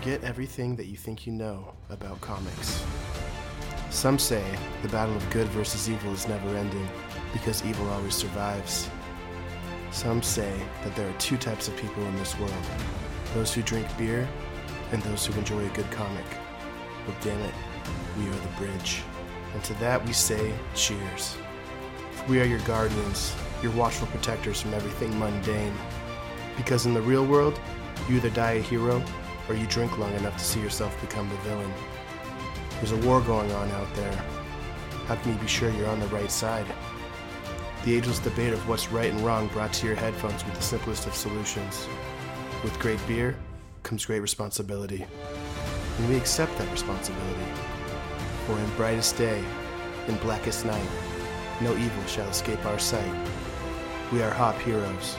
Forget everything that you think you know about comics. Some say the battle of good versus evil is never ending because evil always survives. Some say that there are two types of people in this world those who drink beer and those who enjoy a good comic. Well, damn it, we are the bridge. And to that we say cheers. We are your guardians, your watchful protectors from everything mundane. Because in the real world, you either die a hero or you drink long enough to see yourself become the villain. There's a war going on out there. How can you be sure you're on the right side? The ageless debate of what's right and wrong brought to your headphones with the simplest of solutions. With great beer comes great responsibility. And we accept that responsibility. For in brightest day, in blackest night, no evil shall escape our sight. We are Hop Heroes,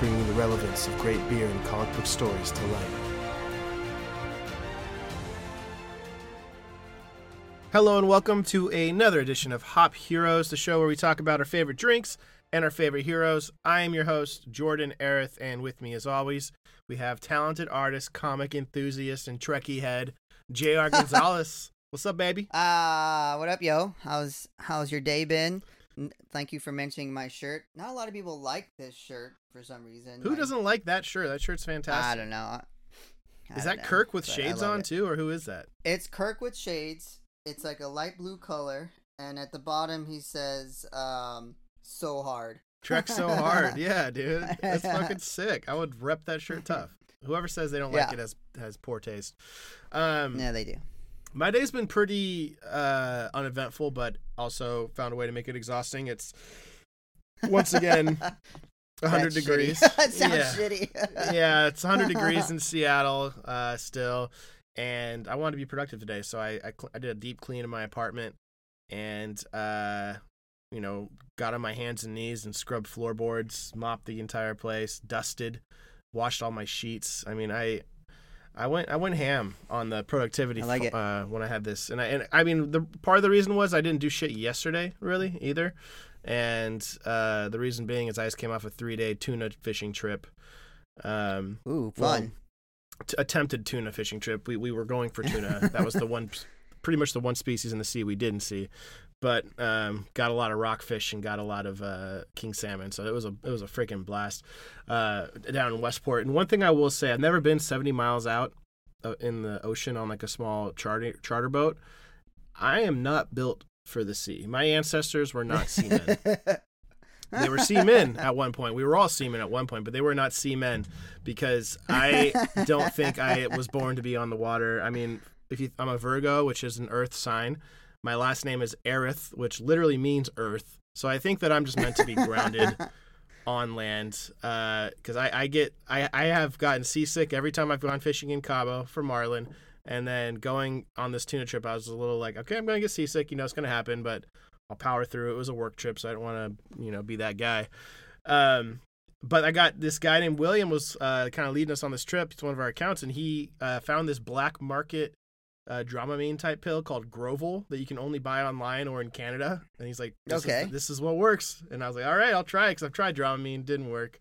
bringing the relevance of great beer and comic book stories to light. Hello and welcome to another edition of Hop Heroes, the show where we talk about our favorite drinks and our favorite heroes. I am your host, Jordin Arith, and with me, as always, we have talented artist, comic enthusiast, and Trekkie head, J.R. Gonzalez. What's up, baby? Uh, what up, yo? How's how's your day been? Thank you for mentioning my shirt. Not a lot of people like this shirt for some reason. Who Like, doesn't like that shirt? That shirt's fantastic. I don't know. I Is that know, Kirk with shades on it. too, or who is that? It's Kirk with shades. It's like a light blue color, and at the bottom he says, um, "So hard." Trek so hard, yeah, dude. That's fucking sick. I would rep that shirt tough. Whoever says they don't like it has has poor taste. Um, Yeah, they do. my day's been pretty uh, uneventful, but also found a way to make it exhausting. It's once again 100 That's degrees. that sounds yeah. shitty. yeah, it's 100 degrees in Seattle uh, still, and I wanted to be productive today, so I I, cl- I did a deep clean in my apartment, and uh, you know, got on my hands and knees and scrubbed floorboards, mopped the entire place, dusted, washed all my sheets. I mean, I. I went I went ham on the productivity I like. Uh, when I had this, and I and I mean the part of the reason was I didn't do shit yesterday really either, and uh, the reason being is I just came off a three day tuna fishing trip, um, Ooh, fun. T- attempted tuna fishing trip. We we were going for tuna. that was the one, pretty much the one species in the sea we didn't see, but um, got a lot of rockfish and got a lot of uh, king salmon. So it was a it was a freaking blast uh, down in Westport. And one thing I will say, I've never been seventy miles out uh, in the ocean on like a small charter charter boat. I am not built for the sea. My ancestors were not seamen they were seamen at one point. We were all seamen at one point, but they were not seamen because I don't think I was born to be on the water. I mean, if you, I'm a Virgo, which is an Earth sign. My last name is Aerith, which literally means Earth. So I think that I'm just meant to be grounded on land uh, because I, I get I, I have gotten seasick every time I've gone fishing in Cabo for marlin, and then going on this tuna trip, I was a little like, okay, I'm gonna get seasick. You know, it's gonna happen, but I'll power through. It was a work trip, so I don't want to, you know, be that guy. Um, but I got this guy named William was uh, kind of leading us on this trip. He's one of our accounts, and he uh, found this black market uh, Dramamine type pill called Gravol that you can only buy online or in Canada. And he's like, this Okay. is, this is what works. And I was like, all right, I'll try it because I've tried Dramamine, didn't work.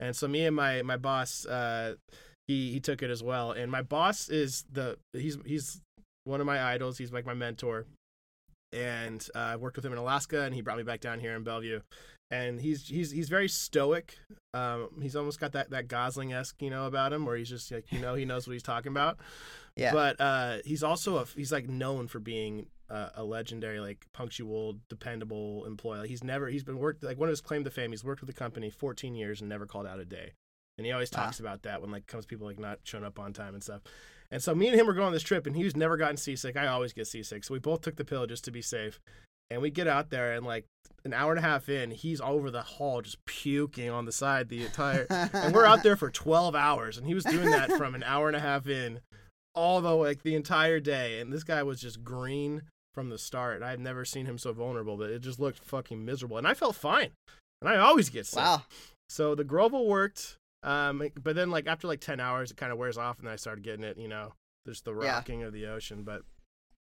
And so me and my my boss, uh, he he took it as well. And my boss is the he's he's one of my idols. He's like my mentor and uh, I worked with him in Alaska, and he brought me back down here in Bellevue. And he's he's he's very stoic. Um, he's almost got that that Gosling esque, you know, about him, where he's just like, you know, he knows what he's talking about. Yeah. But uh, he's also a he's like known for being uh, a legendary, like punctual, dependable employee. Like, he's never he's been worked like one of his claim to fame. He's worked with the company 14 years and never called out a day. And he always Wow. talks about that when like comes people like not showing up on time and stuff. And so me and him were going on this trip, and he's never gotten seasick. I always get seasick, so we both took the pill just to be safe. And we get out there, and like an hour and a half in, he's over the hall just puking on the side the entire. and we're out there for 12 hours, and he was doing that from an hour and a half in, all the like the entire day. And this guy was just green from the start. I've never seen him so vulnerable, but it just looked fucking miserable. And I felt fine, and I always get sick. Wow. So the Gravol worked, um, but then like after like ten hours, it kind of wears off, and then I started getting it. You know, there's the Yeah. rocking of the ocean. But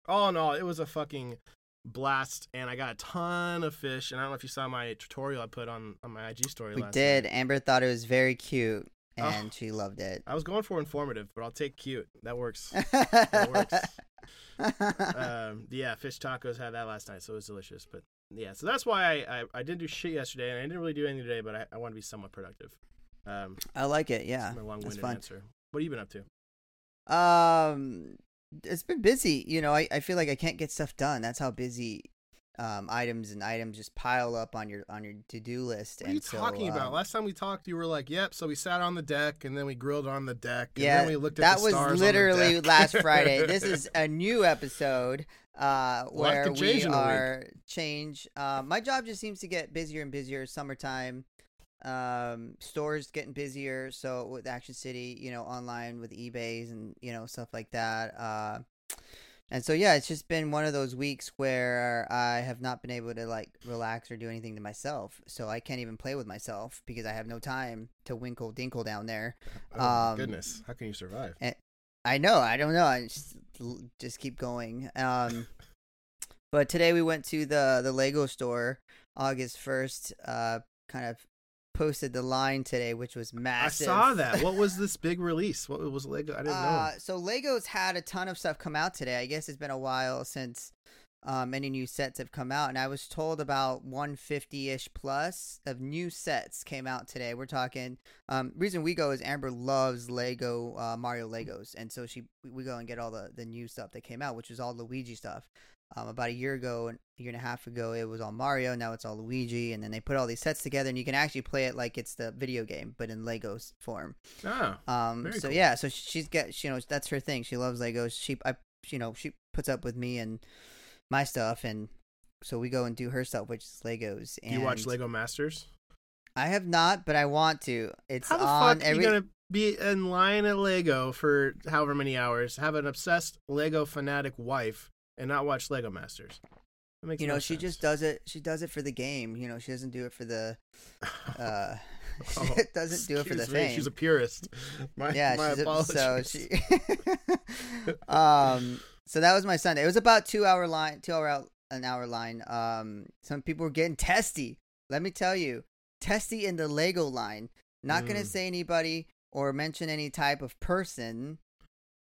all in all, it was a fucking blast, and I got a ton of fish. And I don't know if you saw my tutorial I put on on my IG story. We did. Night. Amber thought it was very cute. Oh. and she loved it. I was going for informative, but I'll take cute. That works. That works. um, yeah, fish tacos had that last night, so it was delicious. But yeah, so that's why I, I, I didn't do shit yesterday, and I didn't really do anything today, but I, I want to be somewhat productive. Um, I like it. Yeah, that's my long-winded fun. answer. What have you been up to? Um, it's been busy. You know, I, I feel like I can't get stuff done. That's how busy um items and items just pile up on your on your to do list. What are you and so, talking about? um, Last time we talked, you were like, "Yep." So we sat on the deck, and then we grilled on the deck, and yeah, then we looked at that the was stars on the literally last Friday. This is a new episode uh, where we in a week. are change. Uh, my job just seems to get busier and busier. Summertime, um, stores getting busier. So with Action City, you know, online with eBay's and you know stuff like that. Uh, and so yeah, it's just been one of those weeks where I have not been able to like relax or do anything to myself. So I can't even play with myself because I have no time to winkle dinkle down there. Oh um, goodness, how can you survive? I know. I don't know. I just just keep going. Um, but today we went to the the Lego store, August first. Uh, kind of posted the line today, which was massive. I saw that. What was this big release? What was Lego? I didn't Uh, know. so Legos had a ton of stuff come out today. I guess it's been a while since um, any new sets have come out, and I was told about 150 ish plus of new sets came out today. We're talking. Um, reason we go is Amber loves Lego uh, Mario Legos, and so she we go and get all the the new stuff that came out, which is all Luigi stuff. Um, about a year ago, a year and a half ago, it was all Mario. Now it's all Luigi, and then they put all these sets together, and you can actually play it like it's the video game, but in Legos form. Oh, Um, Very so cool. yeah, so she's get, you know, that's her thing. She loves Legos. She, I, you know, she puts up with me and my stuff, and so we go and do her stuff, which is Legos. Do you watch Lego Masters? I have not, but I want to. It's How the on fuck every. you gonna be in line at Lego for however many hours, have an obsessed Lego fanatic wife, and not watch Lego Masters? That makes You know, no she sense. just does it. She does it for the game. You know, she doesn't do it for the. uh Oh, She doesn't do it for the me, fame. She's a purist. My, yeah, my she's a, so she. um. So that was my Sunday. It was about two hour line, two hour out, an hour line. Um. Some people were getting testy. Let me tell you, testy in the Lego line. Not gonna Mm. say anybody or mention any type of person.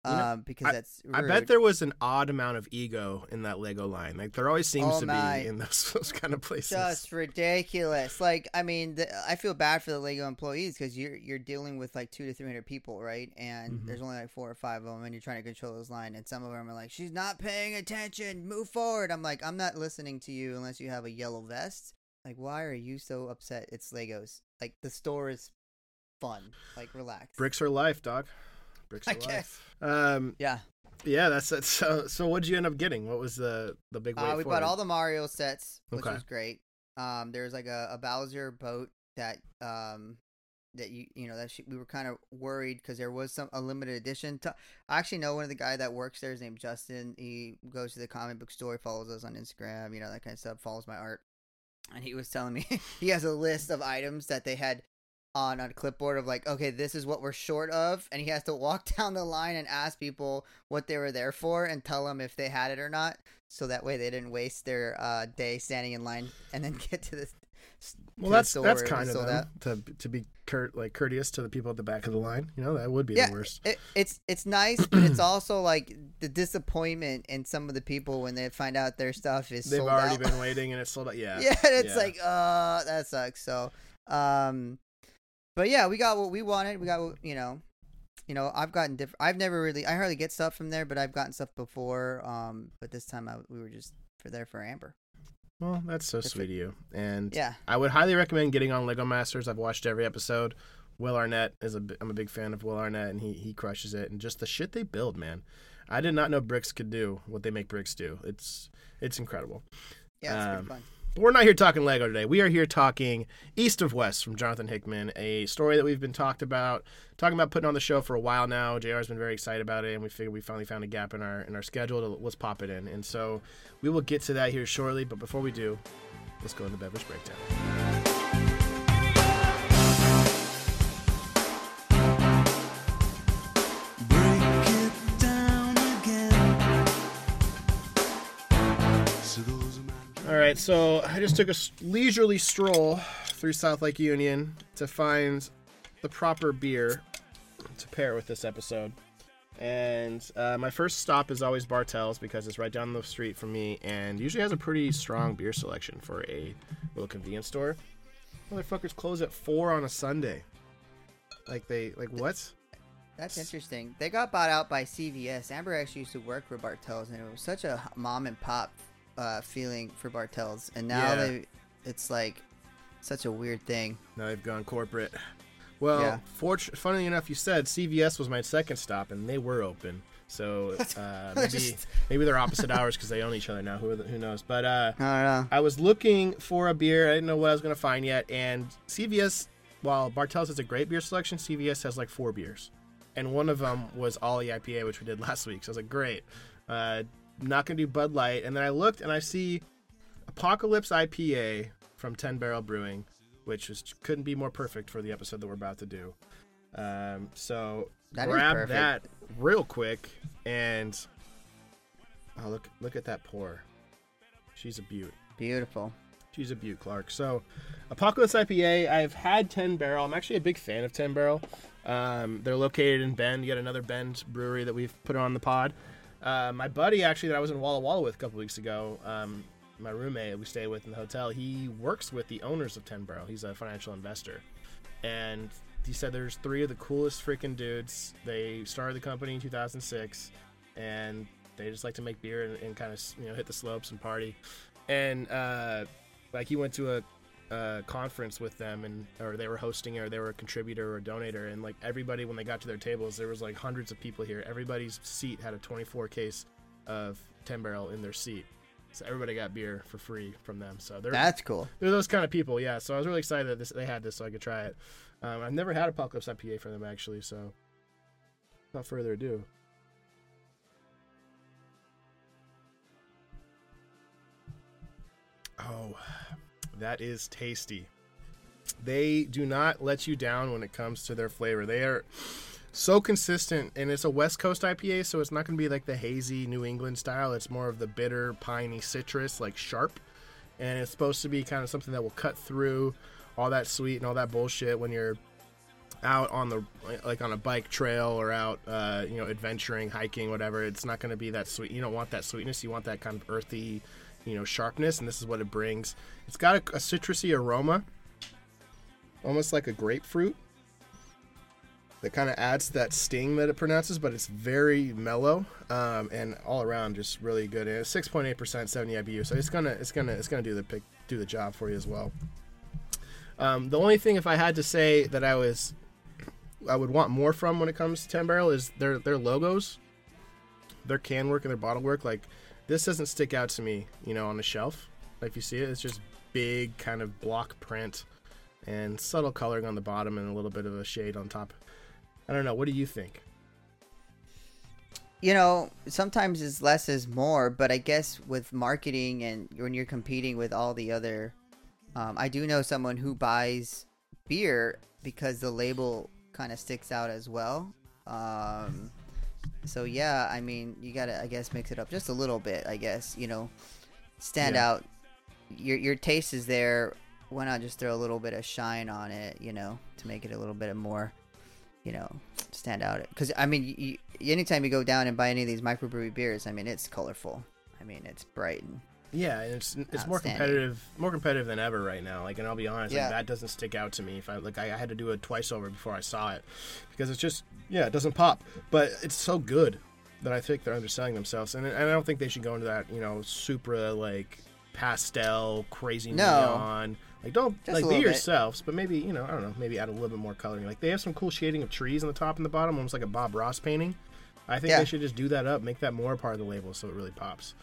You know, Um, because that's I bet there was an odd amount of ego in that Lego line. Like there always seems Oh to my. be in those, those kind of places. just ridiculous. Like, I mean, the, I feel bad for the Lego employees because you're you're dealing with like two to three hundred people, right? And Mhm. there's only like four or five of them, and you're trying to control those line. And some of them are like, "She's not paying attention. Move forward." I'm like, I'm not listening to you unless you have a yellow vest. Like, why are you so upset? It's Legos. Like, the store is fun. Like, relax. Bricks are life, dog. Bricks I guess. Um, Yeah. yeah, that's it. So, so what did you end up getting? What was the the big Uh, we bought all the Mario sets, which Okay. was great. Um, there's like a, a Bowser boat that um that you you know that she, we were kind of worried because there was some a limited edition. To, I actually know one of the guy that works there. His named Justin. He goes to the comic book store, follows us on Instagram, you know that kind of stuff. Follows my art, and he was telling me he has a list of items that they had on a clipboard of like, okay, this is what we're short of, and he has to walk down the line and ask people what they were there for and tell them if they had it or not, so that way they didn't waste their uh, day standing in line and then get to the. Well, to that's that's kind of them to to be curt like courteous to the people at the back of the line. You know that would be Yeah, the worst. It, it's it's nice, but it's also like the disappointment in some of the people when they find out their stuff is They've already out. been waiting and it's sold out. Yeah, yeah, it's yeah. like uh that sucks. So, um, but yeah, we got what we wanted. We got what you know, you know. I've gotten different. I've never really. I hardly get stuff from there, but I've gotten stuff before. Um, but this time I, we were just for there for Amber. Well, that's so Different. sweet of you. And Yeah, I would highly recommend getting on Lego Masters. I've watched every episode. Will Arnett is a I'm a big fan of Will Arnett and he he crushes it and just the shit they build, man. I did not know bricks could do what they make bricks do. It's it's incredible. yeah, it's Um, pretty fun. But we're not here talking Lego today. We are here talking East of West from Jonathan Hickman, a story that we've been talked about, talking about putting on the show for a while now. JR's been very excited about it, and we figured we finally found a gap in our in our schedule to let's pop it in. And so we will get to that here shortly. But before we do, let's go into beverage breakdown. Right, so I just took a leisurely stroll through South Lake Union to find the proper beer to pair with this episode. And uh, my first stop is always Bartell's because it's right down the street from me and usually has a pretty strong beer selection for a little convenience store. Motherfuckers close at 4 on a Sunday. Like, they, like, what? That's interesting. They got bought out by CVS. Amber actually used to work for Bartell's, and it was such a mom and pop uh, feeling for Bartell's. And now Yeah. they, it's like such a weird thing. Now they've gone corporate. Well, Yeah. funnily enough, you said CVS was my second stop, and they were open. So uh, maybe Just- maybe they're opposite hours because they own each other now. Who who knows? But uh, I. I was looking for a beer. I didn't know what I was going to find yet. And CVS, while Bartell's has a great beer selection, CVS has like four beers. And one of them was Ollie IPA, which we did last week. So I was like, great. Uh, not going to do Bud Light. And then I looked and I see Apocalypse IPA from 10 Barrel Brewing, which is, couldn't be more perfect for the episode that we're about to do. Um, so That grab that real quick and oh look look at that pour. She's a beaut. Beautiful. She's a beaut, Clark. So, Apocalypse IPA. I've had Ten Barrel. I'm actually a big fan of Ten Barrel. Um, they're located in Bend. Yet another Bend brewery that we've put on the pod. Uh, my buddy, actually, that I was in Walla Walla with a couple weeks ago. Um, my roommate we stayed with in the hotel. He works with the owners of Ten Barrel. He's a financial investor, and he said there's three of the coolest freaking dudes. They started the company in 2006, and they just like to make beer and, and kind of you know hit the slopes and party. And uh, like he went to a, a conference with them and or they were hosting or they were a contributor or a donator and like everybody when they got to their tables there was like hundreds of people here. Everybody's seat had a 24 case of 10 barrel in their seat. So everybody got beer for free from them. So they're That's cool. they're those kind of people yeah. So i was really excited that this, they had this so i could try it. Um, i've never had apocalypse ipa from them actually so without further ado. Oh that is tasty. They do not let you down when it comes to their flavor. They are so consistent and it's a west coast ipa so it's not going to be like the hazy new england style. It's more of the bitter piney citrus like sharp. And it's supposed to be kind of something that will cut through all that sweet and all that bullshit when you're out on the like on a bike trail or out uh, you know adventuring hiking whatever. It's not going to be that sweet you don't want that sweetness. You want that kind of earthy you know sharpness and this is what it brings. It's got a, a citrusy aroma almost like a grapefruit that kind of adds that sting that it pronounces but it's very mellow um, and all around just really good. And it's 6.8% 70 ibu so it's gonna it's gonna it's gonna do the pick do the job for you as well. Um, the only thing if i had to say that i was I would want more from when it comes to Ten Barrel is their their logos, their can work and their bottle work. Like this doesn't stick out to me, you know, on the shelf. Like if you see it, it's just big kind of block print and subtle coloring on the bottom and a little bit of a shade on top. I don't know. What do you think? you know, sometimes it's less is more, but I guess with marketing and when you're competing with all the other, um, I do know someone who buys beer because the label kind of sticks out as well. Um, so yeah, I mean, you gotta, I guess, mix it up just a little bit. I guess you know, stand Yeah. out. Your your taste is there. Why not just throw a little bit of shine on it? You know, to make it a little bit more you know, stand out. Because I mean, you, anytime you go down and buy any of these microbrewery beers, I mean, it's colorful. I mean, it's bright. And, Yeah, and it's it's more competitive, more competitive than ever right now. Like, and I'll be honest, Yeah. like that doesn't stick out to me. If I like, I, I had to do it twice over before I saw it because it's just yeah, it doesn't pop. But it's so good that I think they're underselling themselves, and, and I don't think they should go into that you know super like pastel crazy No. neon. Like don't Just like be little bit. yourselves, but maybe you know I don't know, maybe add a little bit more coloring. Like they have some cool shading of trees on the top and the bottom, almost like a Bob Ross painting. I think Yeah. they should just do that up, make that more part of the label, so it really pops.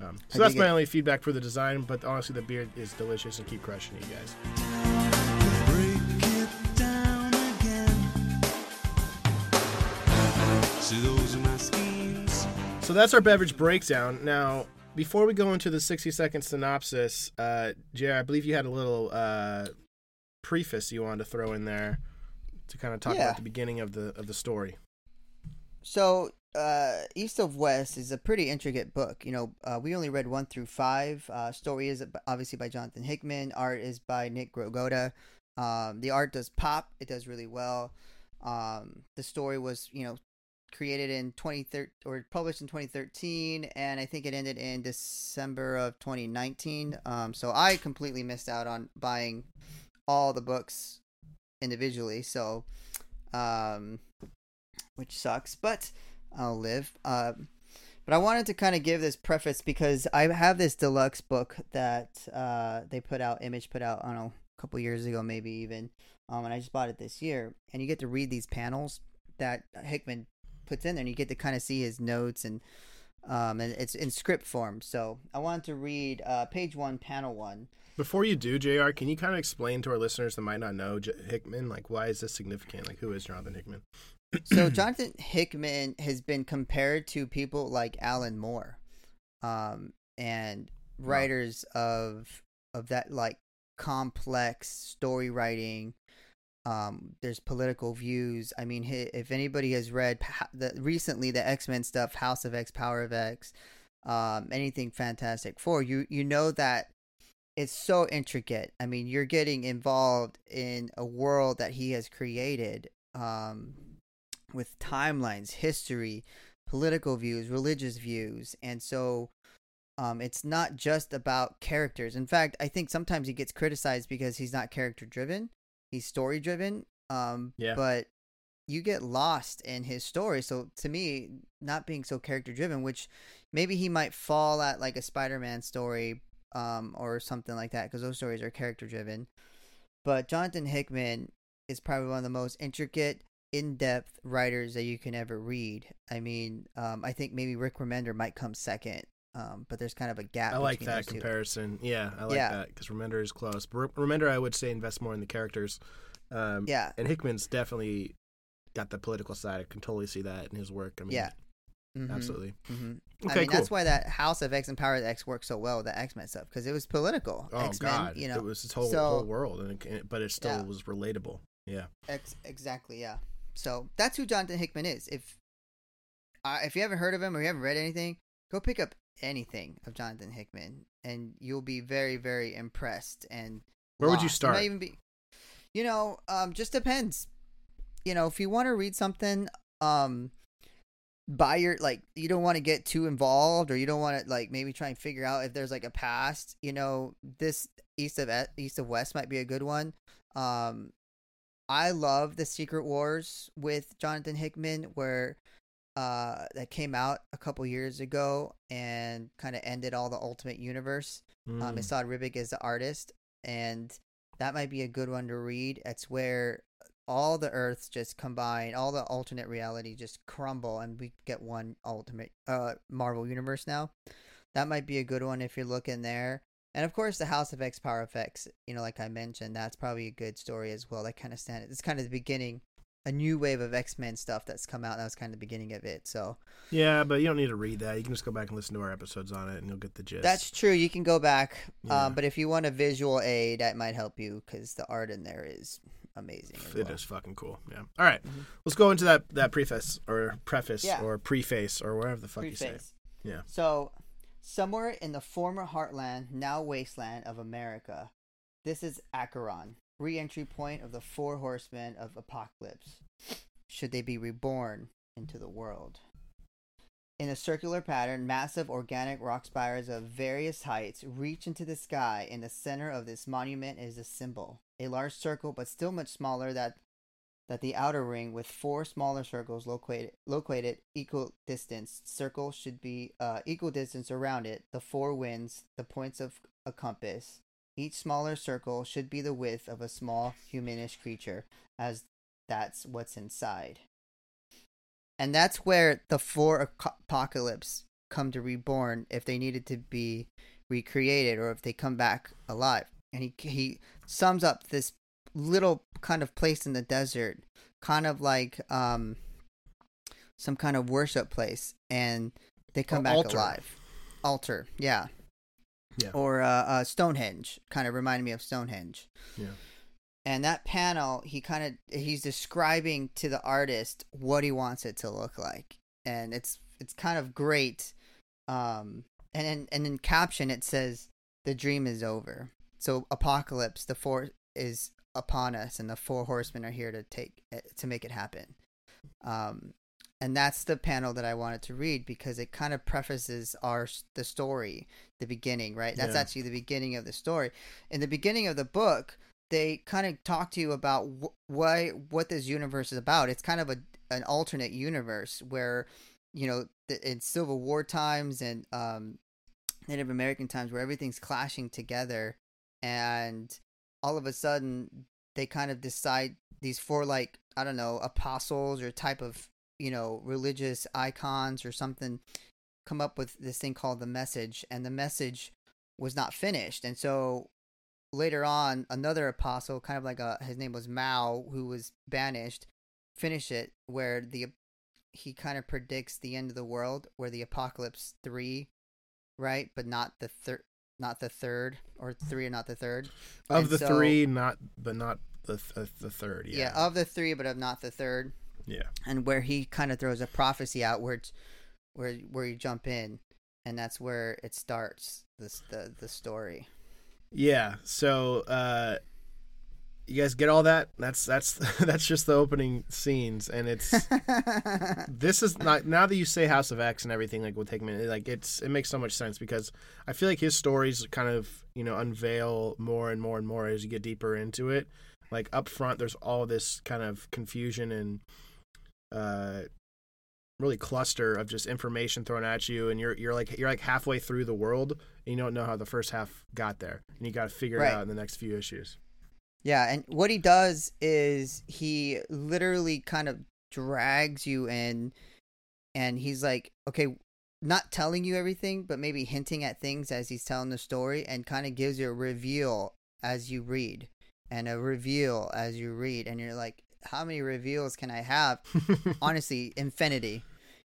Um, so I that's dig my it. only feedback for the design. But honestly, the beer is delicious and keep crushing it, you guys. Break it down again. See, those are my schemes. So that's our beverage breakdown. Now, before we go into the 60 second synopsis, uh, Jay, I believe you had a little uh, preface you wanted to throw in there to kind of talk Yeah. about the beginning of the of the story. So, uh, East of West is a pretty intricate book. You know, uh, we only read one through five. Uh, story is obviously by Jonathan Hickman. Art is by Nick Dragotta. Um, the art does pop; it does really well. Um, the story was, you know, created in 2013 or published in 2013, and I think it ended in December of 2019. Um, so I completely missed out on buying all the books individually. So, um, which sucks, but I'll live. Um, but I wanted to kind of give this preface because I have this deluxe book that uh, they put out, Image put out, I don't know, a couple years ago, maybe even. Um, and I just bought it this year. And you get to read these panels that Hickman puts in there, and you get to kind of see his notes and um, and it's in script form. So I wanted to read uh, page one, panel one. Before you do, Jr., can you kind of explain to our listeners that might not know J- Hickman, like why is this significant? Like who is Jonathan Hickman? So Jonathan Hickman has been compared to people like Alan Moore, um, and writers of of that like complex story writing. Um, there's political views. I mean, if anybody has read the recently the X Men stuff, House of X, Power of X, um, anything Fantastic Four, you you know that it's so intricate. I mean, you're getting involved in a world that he has created. Um, with timelines, history, political views, religious views, and so um, it's not just about characters. In fact, I think sometimes he gets criticized because he's not character driven; he's story driven. Um, Yeah. But you get lost in his story. So to me, not being so character driven, which maybe he might fall at like a Spider-Man story um, or something like that, because those stories are character driven. But Jonathan Hickman is probably one of the most intricate in-depth writers that you can ever read. I mean, um, I think maybe Rick Remender might come second, um, but there's kind of a gap. I like that those two. comparison. Yeah, I like Yeah. that because Remender is close. But Remender, I would say, invest more in the characters. Um, Yeah, And Hickman's definitely got the political side. I can totally see that in his work. I mean, Yeah. Mhm, absolutely. mhm. Okay, I mean, cool. that's why that House of X and Power of X worked so well with the X Men stuff because it was political. Oh X Men, God, you know, it was his whole so- whole world, and it, but it still Yeah. was relatable. Yeah. Ex- exactly, yeah. So that's who Jonathan Hickman is. If uh, if you haven't heard of him or you haven't read anything, go pick up anything of Jonathan Hickman, and you'll be very, very impressed. And Where would you start? might even be, you know, um, just depends. You know, if you want to read something, um, by your like, you don't want to get too involved, or you don't want to like maybe try and figure out if there's like a past. You know, this East of East of West might be a good one. Um, I love the Secret Wars with Jonathan Hickman, where uh, that came out a couple years ago and kind of ended all the Ultimate Universe. Um, Mm. I saw Ribic as the artist, and that might be a good one to read. It's where all the Earths just combine, all the alternate reality just crumble, and we get one ultimate uh Marvel universe now. That might be a good one if you're looking there. And of course, the House of X Power of X, you know, like I mentioned, that's probably a good story as well. That kind of stand. It's kind of the beginning, a new wave of X Men stuff that's come out. That was kind of the beginning of it. So Yeah, but you don't need to read that. You can just go back and listen to our episodes on it, and you'll get the gist. That's true. You can go back, Yeah. um, but if you want a visual aid, that might help you because the art in there is amazing. It well. is fucking cool. Yeah. All right. Mhm. let's go into that that preface or preface Yeah. or preface or whatever the fuck you say. Yeah. So, somewhere in the former heartland, now wasteland of America, this is Acheron, re-entry point of the four horsemen of apocalypse. Should they be reborn into the world? In a circular pattern, massive organic rock spires of various heights reach into the sky. In the center of this monument is a symbol, a large circle, but still much smaller that that the outer ring with four smaller circles located located equal distance circle should be uh, equal distance around it the four winds the points of a compass. Each smaller circle should be the width of a small humanish creature as that's what's inside. And that's where the four apocalypse come to reborn if they needed to be recreated or if they come back alive. And he he sums up this little kind of place in the desert, kind of like um some kind of worship place, and they come back altar. alive. Altar, yeah. Yeah. Or uh, uh, Stonehenge, kind of reminded me of Stonehenge. Yeah. And that panel, he kind of he's describing to the artist what he wants it to look like, and it's it's kind of great. Um, and in, and in caption it says, "The dream is over." So apocalypse, the four is upon us, and the four horsemen are here to take to make it happen. Um, and that's the panel that I wanted to read because it kind of prefaces our the story, the beginning, right? That's Yeah. actually the beginning of the story. In the beginning of the book, they kind of talk to you about wh- why what this universe is about. It's kind of a an alternate universe where you know the, in Civil War times and um, Native American times where everything's clashing together, and all of a sudden they kind of decide these four like I don't know apostles or type of you know religious icons or something come up with this thing called the message, and the message was not finished, and so later on another apostle kind of like a his name was mao who was banished finish it where the he kind of predicts the end of the world where the apocalypse 3 right but not the third not the third or 3 or not the third Of And the so- three, not but not the th- the third. yeah. Yeah. of the 3 but of not the third yeah. and where he kind of throws a prophecy out where it's, where where you jump in and that's where it starts this the the story Yeah. So uh you guys get all that? That's that's that's just the opening scenes and it's this is not now that you say House of X and everything like with Hickman, it, like it's it makes so much sense because I feel like his stories kind of, you know, unveil more and more and more as you get deeper into it. Like up front there's all this kind of confusion and uh really cluster of just information thrown at you and you're you're like you're like halfway through the world and you don't know how the first half got there and you got to figure Right. it out in the next few issues Yeah, and what he does is he literally kind of drags you in and he's like, okay, not telling you everything, but maybe hinting at things as he's telling the story and kind of gives you a reveal as you read and a reveal as you read and you're like, how many reveals can I have? Honestly, infinity.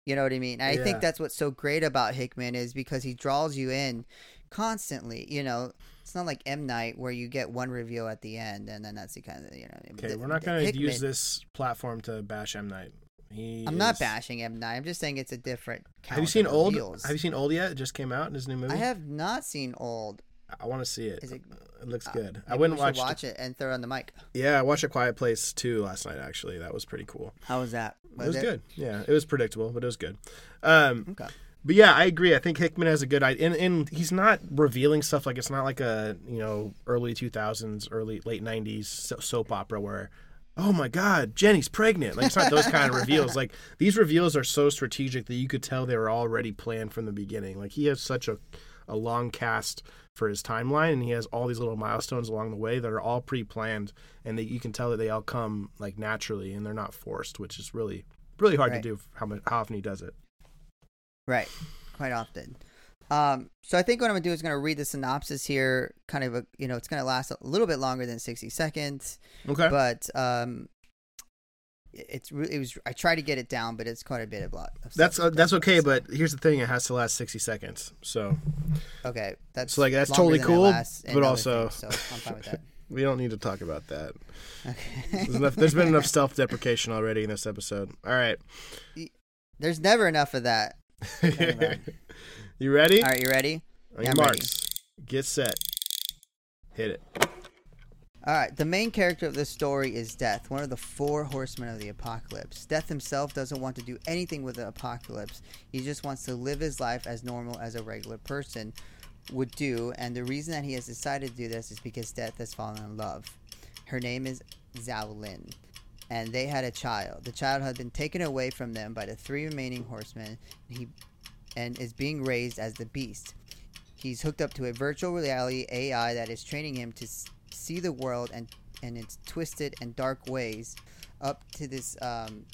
You know what I mean? And I think that's what's so great about Hickman is because he draws you in constantly, you know. It's not like M Night where you get one reveal at the end and then that's the kind of you know. okay the- we're not going to use this platform to bash M Night he I'm not bashing M Night. I'm just saying it's a different. have you seen old reveals. have you seen old yet it just came out in his new movie I have not seen old. I want to see it Is it- it looks uh, good I wouldn't watch, watch it and throw it on the mic. yeah I watched a Quiet Place 2 last night actually that was pretty cool How was that? it was good yeah it was predictable but it was good um Okay. But yeah, I agree. I think Hickman has a good idea, and, and he's not revealing stuff like it's not like a you know early two thousands, early late nineties soap opera where, oh my God, Jenny's pregnant. Like it's not those kind of reveals. Like these reveals are so strategic that you could tell they were already planned from the beginning. Like he has such a a long cast for his timeline, and he has all these little milestones along the way that are all pre-planned, and that you can tell that they all come like naturally and they're not forced, which is really really hard Right. to do. How much how often he does it. Right. Quite often. Um, so I think what I'm gonna do is gonna read the synopsis here. Kind of a you know it's gonna last a little bit longer than 60 seconds, Okay. but um, it's really it was I tried to get it down, but it's quite a bit of lot. Of That's uh, that's okay, but here's the thing: it has to last sixty seconds. So Okay, that's So, like, that's totally cool, but also- things, so I'm fine with that. we don't need to talk about that. Okay. There's, enough, there's been enough self-deprecation already in this episode. All right, There's never enough of that. Man. you ready? All right, you ready? On Yeah, your I'm ready. marks, get set, hit it. All right, the main character of this story is Death, one of the four horsemen of the apocalypse. Death himself doesn't want to do anything with the apocalypse. He just wants to live his life as normal as a regular person would do, and the reason that he has decided to do this is because Death has fallen in love. Her name is Xiaolian, and they had a child. The child had been taken away from them by the three remaining horsemen, and he and is being raised as the beast. He's hooked up to a virtual reality AI that is training him to see the world and and its twisted and dark ways, up to this um,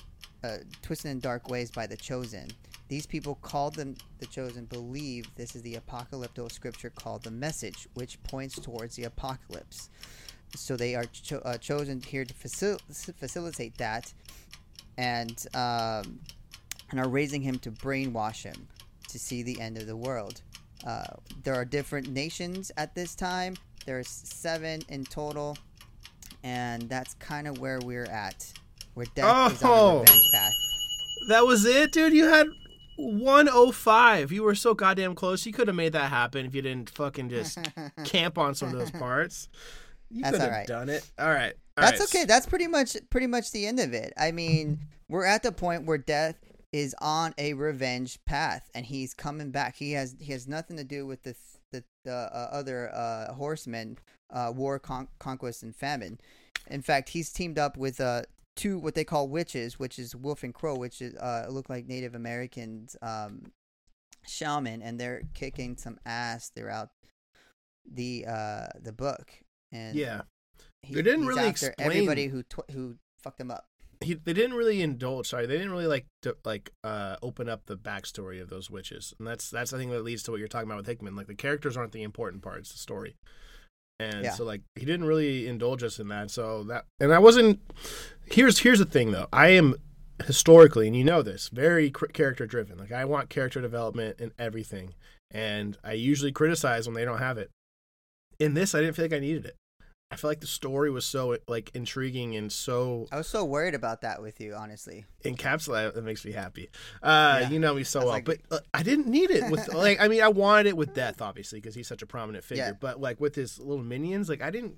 uh, twisted and dark ways by the chosen. These people called them the chosen believe this is the apocalyptic scripture called the message, which points towards the apocalypse. So they are cho- uh, chosen here to facil- facilitate that, and um, and are raising him to brainwash him to see the end of the world. Uh, there are different nations at this time. There's seven in total, and that's kind of where we're at. Where death is on Oh. a revenge path. That was it, dude. You had 105. You were so goddamn close. You could have made that happen if you didn't fucking just camp on some of those parts. You That's could have all right. done it. All right. All That's right, okay. That's pretty much pretty much the end of it. I mean, we're at the point where death is on a revenge path, and he's coming back. He has he has nothing to do with the the, the uh, other uh, horsemen, uh, war, con- conquest, and famine. In fact, he's teamed up with uh two what they call witches, which is Wolf and Crow, which is uh look like Native Americans um shaman, and they're kicking some ass throughout the uh the book. And Yeah, he, They didn't really explain- everybody who tw- who fucked him up. he, they didn't really indulge. Sorry, they didn't really like to, like uh, open up the backstory of those witches, and that's that's I think that leads to what you're talking about with Hickman. Like the characters aren't the important part; it's the story. And Yeah. so like he didn't really indulge us in that. So that and I wasn't. Here's here's the thing though. I am historically, and you know this, very character driven. Like I want character development in everything, and I usually criticize when they don't have it. In this, I didn't feel like I needed it. I feel like the story was so like intriguing and so I was so worried about that with you, honestly. encapsulate that makes me happy. Uh, Yeah. You know me so well, like- but uh, I didn't need it with like. I mean, I wanted it with Death, obviously, because he's such a prominent figure. Yeah. But like with his little minions, like I didn't.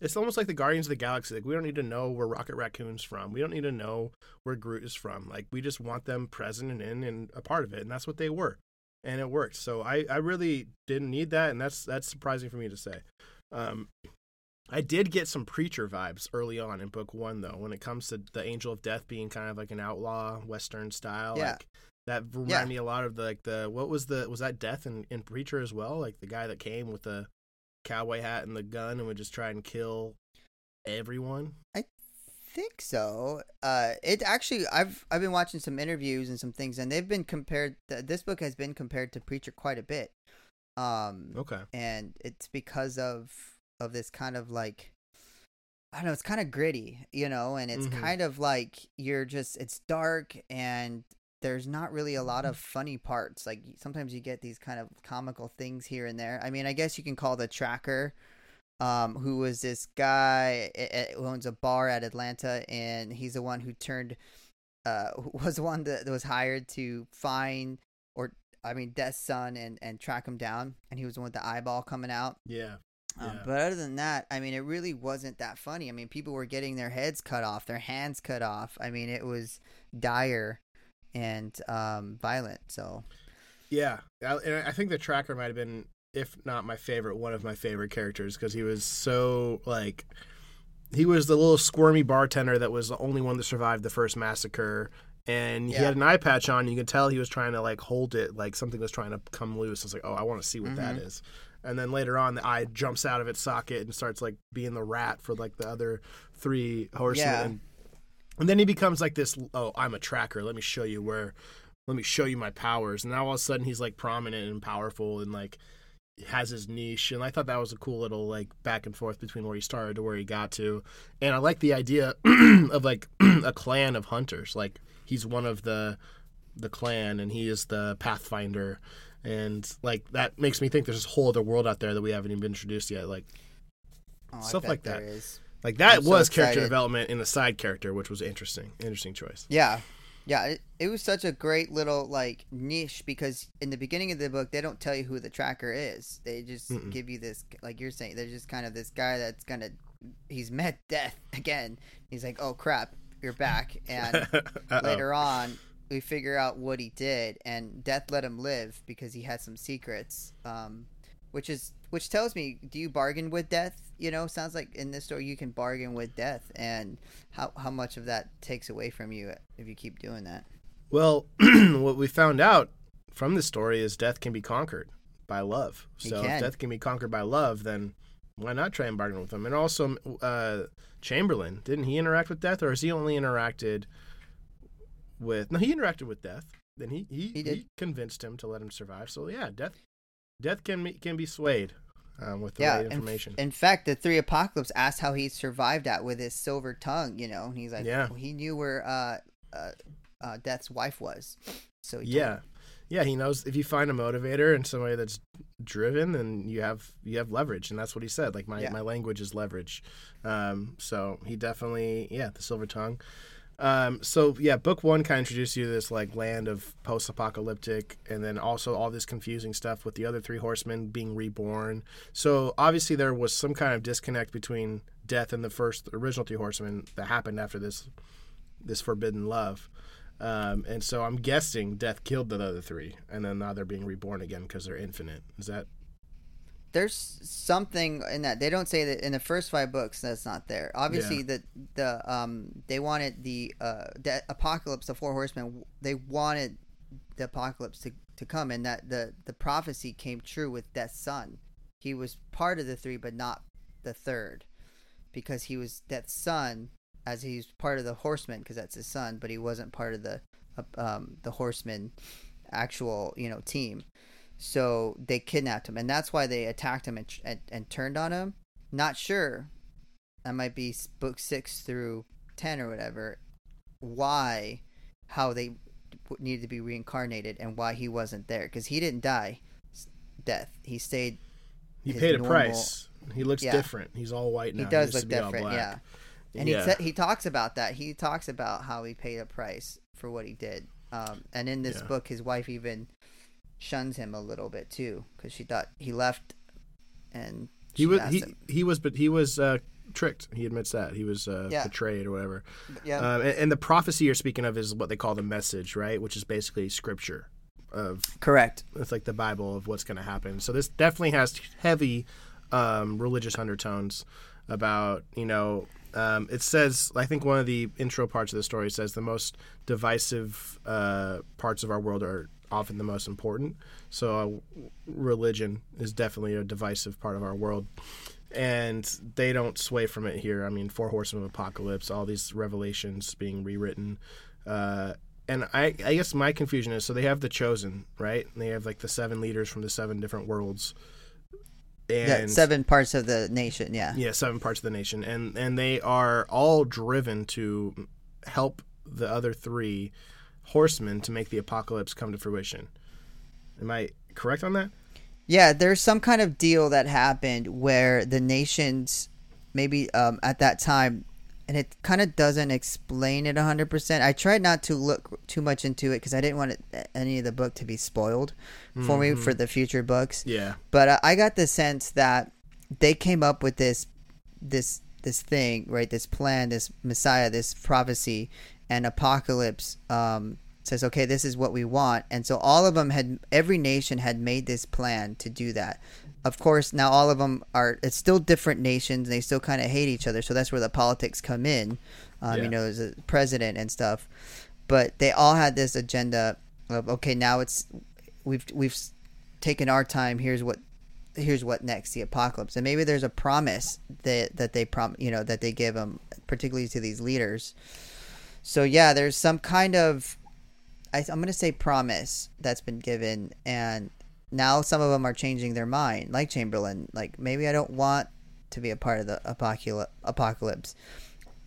It's almost like the Guardians of the Galaxy. Like we don't need to know where Rocket Raccoon's from. We don't need to know where Groot is from. Like we just want them present and in and a part of it, and that's what they were, and it worked. So I I really didn't need that, and that's that's surprising for me to say. Um, I did get some preacher vibes early on in book one, though, when it comes to the Angel of Death being kind of like an outlaw Western style. Yeah. Like that reminded Yeah. me a lot of the like the what was the was that Death in, in Preacher as well? Like the guy that came with the cowboy hat and the gun and would just try and kill everyone. I think so. Uh, it actually, I've I've been watching some interviews and some things, and they've been compared. Th- this book has been compared to Preacher quite a bit. Um, Okay. and it's because of of this kind of like I don't know, it's kind of gritty, you know, and it's Mhm. kind of like you're just it's dark and there's not really a lot of funny parts. Like sometimes you get these kind of comical things here and there. I mean, I guess you can call the tracker um, who was this guy eh, eh, who owns a bar at Atlanta, and he's the one who turned, uh, was the one that was hired to find, or I mean, Death's son and and track him down, and he was the one with the eyeball coming out. Yeah. Um, Yeah. But other than that, I mean, it really wasn't that funny. I mean, people were getting their heads cut off, their hands cut off. I mean, it was dire and um, violent. So Yeah, I, and I think the tracker might have been, if not my favorite, one of my favorite characters because he was so like, he was the little squirmy bartender that was the only one that survived the first massacre, and he Yeah. had an eye patch on. You could tell he was trying to like hold it, like something was trying to come loose. I was like, oh, I want to see what that Mhm. is. And then later on, the eye jumps out of its socket and starts like being the rat for like the other three horsemen. Yeah. And, and then he becomes like this. Oh, I'm a tracker. Let me show you where let me show you my powers. And now all of a sudden he's like prominent and powerful and like has his niche. And I thought that was a cool little like back and forth between where he started to where he got to. And I like the idea of like a clan of hunters. Like he's one of the the clan and he is the pathfinder. And like that makes me think there's this whole other world out there that we haven't even been introduced yet. Like oh, Stuff like that. is. like that I'm so was character development in the side character, which was interesting. Interesting choice. Yeah. Yeah, it, it was such a great little like niche because in the beginning of the book they don't tell you who the tracker is. They just Mm-mm. give you this like you're saying they're just kind of this guy that's gonna he's met death again. He's like, "Oh crap, you're back." And later on we figure out what he did and death let him live because he had some secrets. Um which is which tells me do you bargain with death? You know, sounds like in this story you can bargain with death and how how much of that takes away from you if you keep doing that. Well, what we found out from this story is death can be conquered by love. So if death can be conquered by love, then why not try and bargain with him? And also, uh, Chamberlain didn't he interact with death, or has he only interacted with? No, he interacted with death. Then he he, He did. convinced him to let him survive. So yeah, death death can be, can be swayed um, with the yeah, right information. In, fact, the three apocalypse asked how he survived that with his silver tongue. You know, and he's like, Yeah. he knew where uh, uh, uh, Death's wife was. So he yeah yeah he knows if you find a motivator and somebody that's driven then you have you have leverage and that's what he said like my, Yeah. my language is leverage um so he definitely yeah the silver tongue um so yeah book one kind of introduced you to this like land of post-apocalyptic and then also all this confusing stuff with the other three horsemen being reborn so obviously there was some kind of disconnect between death and the first original three horsemen that happened after this this forbidden love. Um, and so I'm guessing death killed the other three, and then now they're being reborn again because they're infinite. Is that there's something in that they don't say that in the first five books that's not there. Obviously Yeah. the the um they wanted the uh the apocalypse the four horsemen they wanted the apocalypse to, to come and that the the prophecy came true with death's son. He was part of the three but not the third because he was death's son as he's part of the horsemen because that's his son but he wasn't part of the uh, um the horsemen actual you know team so they kidnapped him, and that's why they attacked him and, and, and turned on him. Not sure. That might be book six through ten or whatever. Why, how they needed to be reincarnated, and why he wasn't there because he didn't die death. He stayed. he paid a price? He looks Yeah. different. He's all white now. He does used look to be all different, yeah. And yeah. he said he talks about that. He talks about how he paid a price for what he did. Um, and in this Yeah. book, his wife even shuns him a little bit too because she thought he left, and he was he, him- he was but he was uh, tricked. He admits that he was uh, Yeah. betrayed or whatever. yeah. Um, and, and the prophecy you're speaking of is what they call the message, right? Which is basically scripture of Correct. it's like the Bible of what's going to happen. So this definitely has heavy um, religious undertones about you know. Um, it says I think one of the intro parts of the story says the most divisive uh, parts of our world are often the most important. So uh, religion is definitely a divisive part of our world. And they don't sway from it here. I mean, Four Horsemen of Apocalypse, all these revelations being rewritten. Uh, and I, I guess my confusion is so they have the chosen, right? And they have like the seven leaders from the seven different worlds. And yeah, seven parts of the nation. Yeah. yeah, seven parts of the nation, and and they are all driven to help the other three horsemen to make the apocalypse come to fruition. Am I correct on that? Yeah, there's some kind of deal that happened where the nations, maybe um, at that time, and it kind of doesn't explain it 100%. I tried not to look too much into it because I didn't want it, any of the book to be spoiled for me for the future books. Yeah, But uh, I got the sense that they came up with this, this, this thing, right? This plan, this Messiah, this prophecy, and apocalypse um, says, okay, this is what we want. And so all of them had, every nation had made this plan to do that. Of course, now all of them are, it's still different nations. and They still kind of hate each other. So that's where the politics come in, um, Yeah. you know, as a president and stuff. But they all had this agenda of, okay, now it's, we've, we've taken our time. Here's what here's what next the apocalypse and maybe there's a promise that that they prom you know that they give them particularly to these leaders so yeah there's some kind of I, i'm going to say promise that's been given and now some of them are changing their mind like chamberlain like maybe i don't want to be a part of the apocalypse apocalypse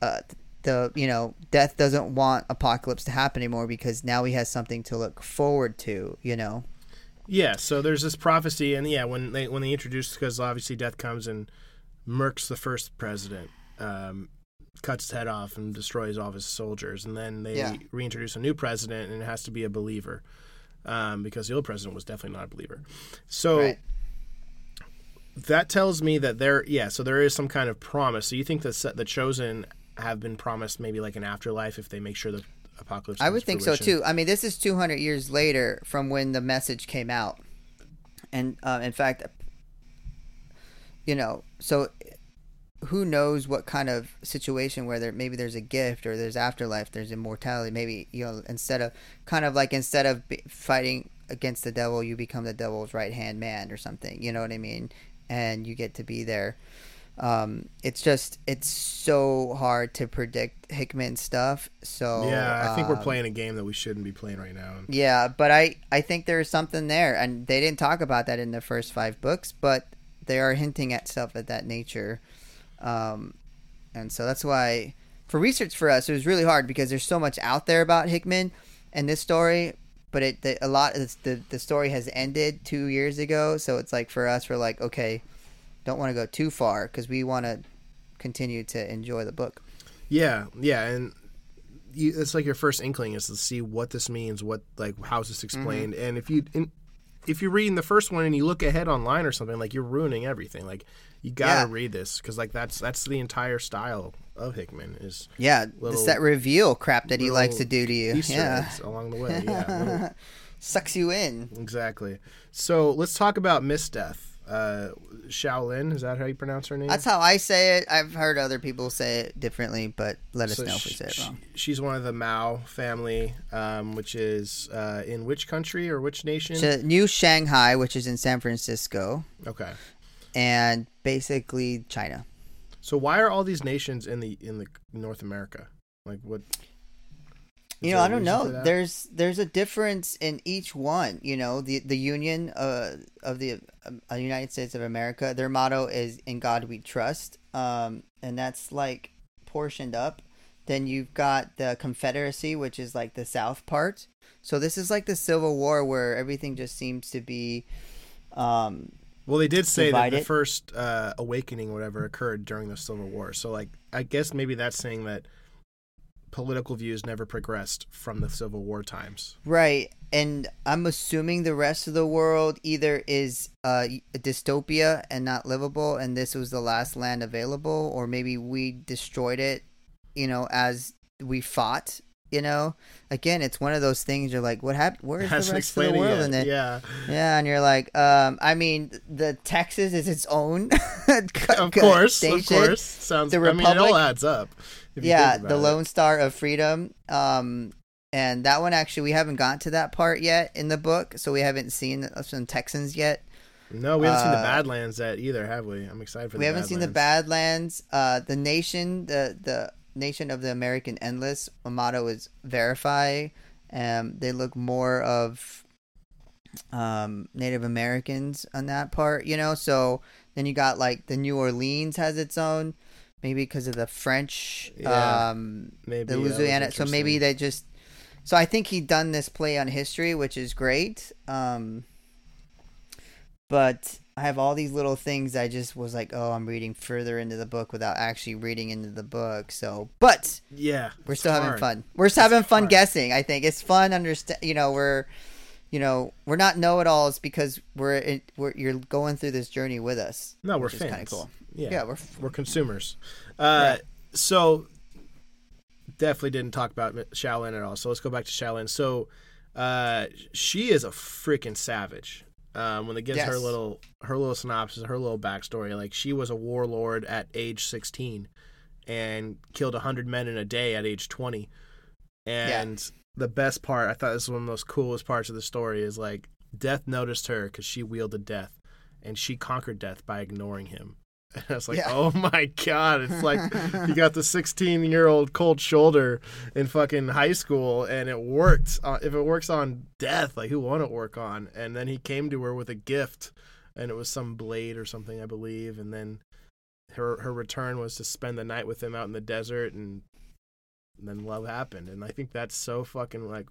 uh, the you know death doesn't want apocalypse to happen anymore because now he has something to look forward to you know yeah. So there's this prophecy, and yeah, when they when they introduce because obviously death comes and murks the first president, um, cuts his head off and destroys all of his soldiers, and then they Yeah. reintroduce a new president, and it has to be a believer. Um, because the old president was definitely not a believer, so Right. that tells me that there yeah so there is some kind of promise so you think that the chosen have been promised maybe like an afterlife if they make sure the apocalypse I would think so too. I mean, this is 200 years later from when the message came out, and uh, in fact, you know, so who knows what kind of situation where there maybe there's a gift or there's afterlife, there's immortality. Maybe you know, instead of kind of like instead of fighting against the devil, you become the devil's right hand man or something. You know what I mean? And you get to be there um, it's just it's so hard to predict Hickman stuff. So yeah i think we're um, playing a game that we shouldn't be playing right now Yeah, but I I think there's something there, and they didn't talk about that in the first five books, but they are hinting at stuff of that nature, um, and so that's why for research for us it was really hard because there's so much out there about Hickman and this story. But it the, a lot of the the story has ended two years ago, so it's like for us we're like okay, don't want to go too far because we want to continue to enjoy the book. yeah yeah and you, it's like your first inkling is to see what this means what like how's this explained and if you in, if you're reading the first one and you look ahead online or something like you're ruining everything like You gotta Yeah. read this because like that's that's the entire style of Hickman is Yeah, Little- it's that reveal crap that he likes to do to you. Easter yeah, along the way. Yeah, sucks you in. exactly. So let's talk about Miss Death. Uh, Xiaolian, is that how you pronounce her name? That's how I say it. I've heard other people say it differently, but let us So know if we say it wrong. She's one of the Mao family, um, which is uh, in which country or which nation? So New Shanghai, which is in San Francisco, okay. and basically China. So why are all these nations in the in the North America? Like what? You know, I don't know. There's there's a difference in each one. You know, the the Union uh, of the um, uh, United States of America. Their motto is "In God We Trust," um, and that's like portioned up. Then you've got the Confederacy, which is like the South part. So this is like the Civil War, where everything just seems to be. Um, Well, they did say that the first uh, awakening, whatever, occurred during the Civil War. So, like, I guess maybe that's saying that political views never progressed from the Civil War times. Right. And I'm assuming the rest of the world either is uh, a dystopia and not livable, and this was the last land available, or maybe we destroyed it, you know, as we fought. You know, again, it's one of those things. You're like, what happened? Where's the rest of the world? yet. And then, yeah, yeah, and you're like, um, I mean, the Texas is its own. of course, of station. course. Sounds. The I mean, it all adds up. Yeah the it. lone star of freedom um and that one actually we haven't got to that part yet in the book so we haven't seen some texans yet No, we haven't seen the uh, Badlands yet either, have we? I'm excited for. That. We haven't seen the badlands uh the nation the the nation of the american endless motto is verify um they look more of um native americans on that part you know so then you got like the new orleans has its own maybe because of the french Yeah. um Maybe the Louisiana. So maybe they just. So I think he done this play on history, which is great. Um, but I have all these little things. I just was like, oh, I'm reading further into the book without actually reading into the book. So, but Yeah, we're it's still having fun. We're still having fun hard. guessing. I think it's fun. Understand? You know, we're. You know, we're not know-it-alls because we're, in, we're you're going through this journey with us. No, we're fans. kind of cool. Yeah, Yeah, we're we're consumers. Uh, So definitely didn't talk about Xiaolian at all. So let's go back to Xiaolian. So uh, she is a freaking savage. Um, when they gives her little her little synopsis, her little backstory, like she was a warlord at age sixteen and killed hundred men in a day at age twenty. And the best part, I thought this was one of the most coolest parts of the story, is like Death noticed her because she wielded death, and she conquered death by ignoring him. And I was like, Yeah. oh my god! It's like you got the 16 year old cold shoulder in fucking high school, and it worked. Uh, if it works on death, like who won't it work on? And then he came to her with a gift, and it was some blade or something, I believe. And then her her return was to spend the night with him out in the desert, and, and then love happened. And I think that's so fucking like,